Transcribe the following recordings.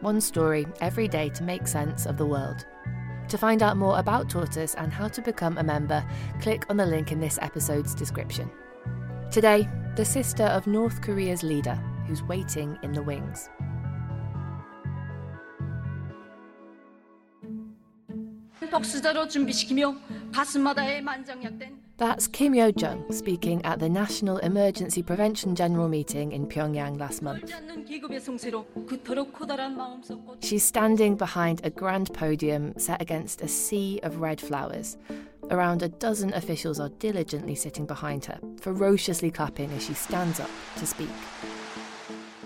One story every day to make sense of the world. To find out more about Tortoise and how to become a member, click on the link in this episode's description. Today, the sister of North Korea's leader, who's waiting in the wings. 턱수저로 준비시키며 가슴마다에 만장약된 that's Kim Yo Jung speaking at the National Emergency Prevention General Meeting in Pyongyang last month. She's standing behind a grand podium set against a sea of red flowers. Around a dozen officials are diligently sitting behind her, ferociously clapping as she stands up to speak.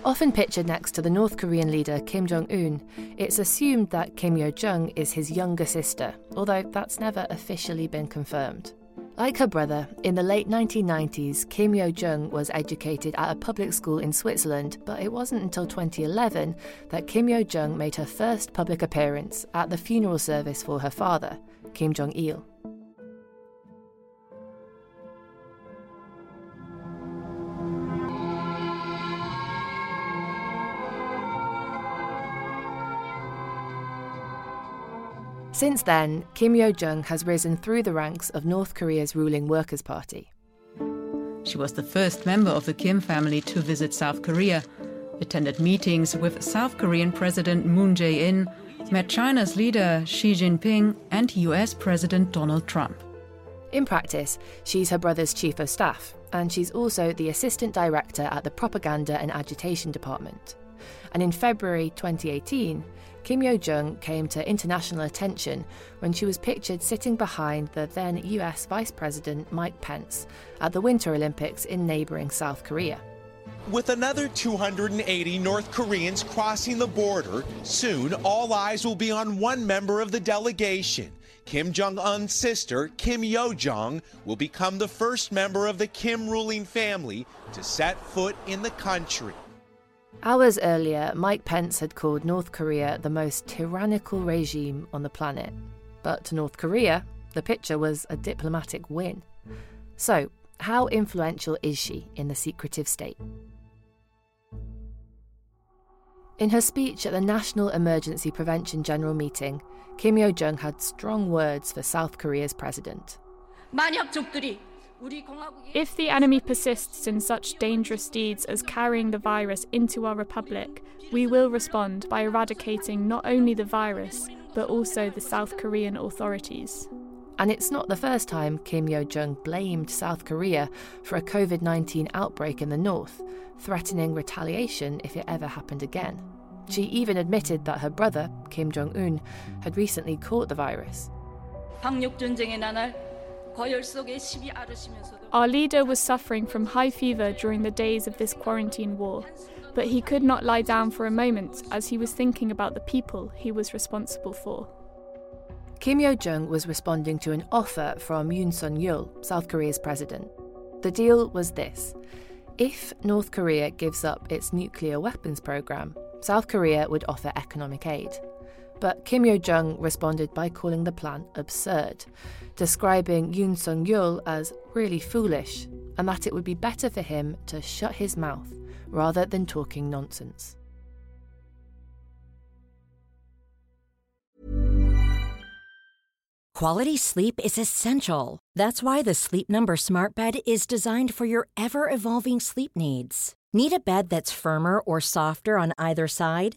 Often pictured next to the North Korean leader Kim Jong un, it's assumed that Kim Yo Jung is his younger sister, although that's never officially been confirmed. Like her brother, in the late 1990s, Kim Yo Jung was educated at a public school in Switzerland, but it wasn't until 2011 that Kim Yo Jung made her first public appearance at the funeral service for her father, Kim Jong il. Since then, Kim Yo Jung has risen through the ranks of North Korea's ruling Workers' Party. She was the first member of the Kim family to visit South Korea, attended meetings with South Korean President Moon Jae in, met China's leader Xi Jinping, and US President Donald Trump. In practice, she's her brother's chief of staff, and she's also the assistant director at the Propaganda and Agitation Department. And in February 2018, Kim Yo Jung came to international attention when she was pictured sitting behind the then US Vice President Mike Pence at the Winter Olympics in neighbouring South Korea. With another 280 North Koreans crossing the border, soon all eyes will be on one member of the delegation. Kim Jong un's sister, Kim Yo Jong, will become the first member of the Kim ruling family to set foot in the country. Hours earlier, Mike Pence had called North Korea the most tyrannical regime on the planet. But to North Korea, the picture was a diplomatic win. So, how influential is she in the secretive state? In her speech at the National Emergency Prevention General Meeting, Kim Yo Jung had strong words for South Korea's president. 만약 적들이 우리 공화국이 If the enemy persists in such dangerous deeds as carrying the virus into our republic, we will respond by eradicating not only the virus, but also the South Korean authorities. And it's not the first time Kim Yo Jung blamed South Korea for a COVID 19 outbreak in the north, threatening retaliation if it ever happened again. She even admitted that her brother, Kim Jong un, had recently caught the virus. 방역 전쟁의 나날 our leader was suffering from high fever during the days of this quarantine war, but he could not lie down for a moment as he was thinking about the people he was responsible for. Kim Yo Jong was responding to an offer from Yoon Suk Yeol, South Korea's president. The deal was this if North Korea gives up its nuclear weapons program, South Korea would offer economic aid. But Kim Yo Jung responded by calling the plan absurd, describing Yoon Suk Yeol as really foolish and that it would be better for him to shut his mouth rather than talking nonsense. Quality sleep is essential. That's why the Sleep Number Smart Bed is designed for your ever evolving sleep needs. Need a bed that's firmer or softer on either side?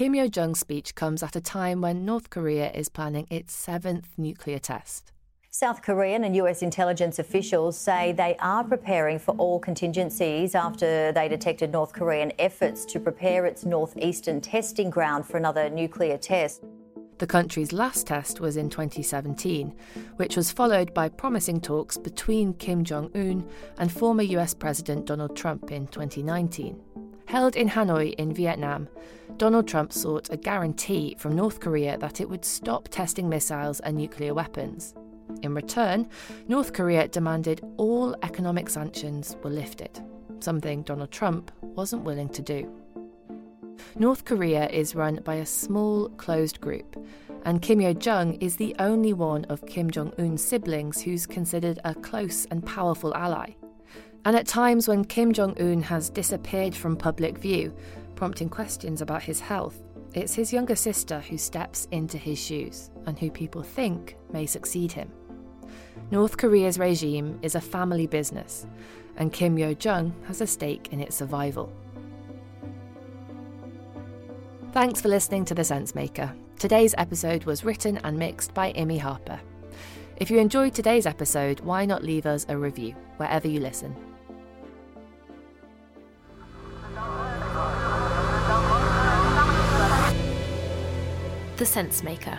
Kim Yo Jong's speech comes at a time when North Korea is planning its seventh nuclear test. South Korean and US intelligence officials say they are preparing for all contingencies after they detected North Korean efforts to prepare its northeastern testing ground for another nuclear test. The country's last test was in 2017, which was followed by promising talks between Kim Jong un and former US President Donald Trump in 2019. Held in Hanoi in Vietnam, Donald Trump sought a guarantee from North Korea that it would stop testing missiles and nuclear weapons. In return, North Korea demanded all economic sanctions were lifted, something Donald Trump wasn't willing to do. North Korea is run by a small, closed group, and Kim Yo Jong is the only one of Kim Jong un's siblings who's considered a close and powerful ally. And at times when Kim Jong un has disappeared from public view, prompting questions about his health, it's his younger sister who steps into his shoes and who people think may succeed him. North Korea's regime is a family business, and Kim Yo Jong has a stake in its survival. Thanks for listening to The Sensemaker. Today's episode was written and mixed by Imi Harper. If you enjoyed today's episode, why not leave us a review wherever you listen? The Sensemaker.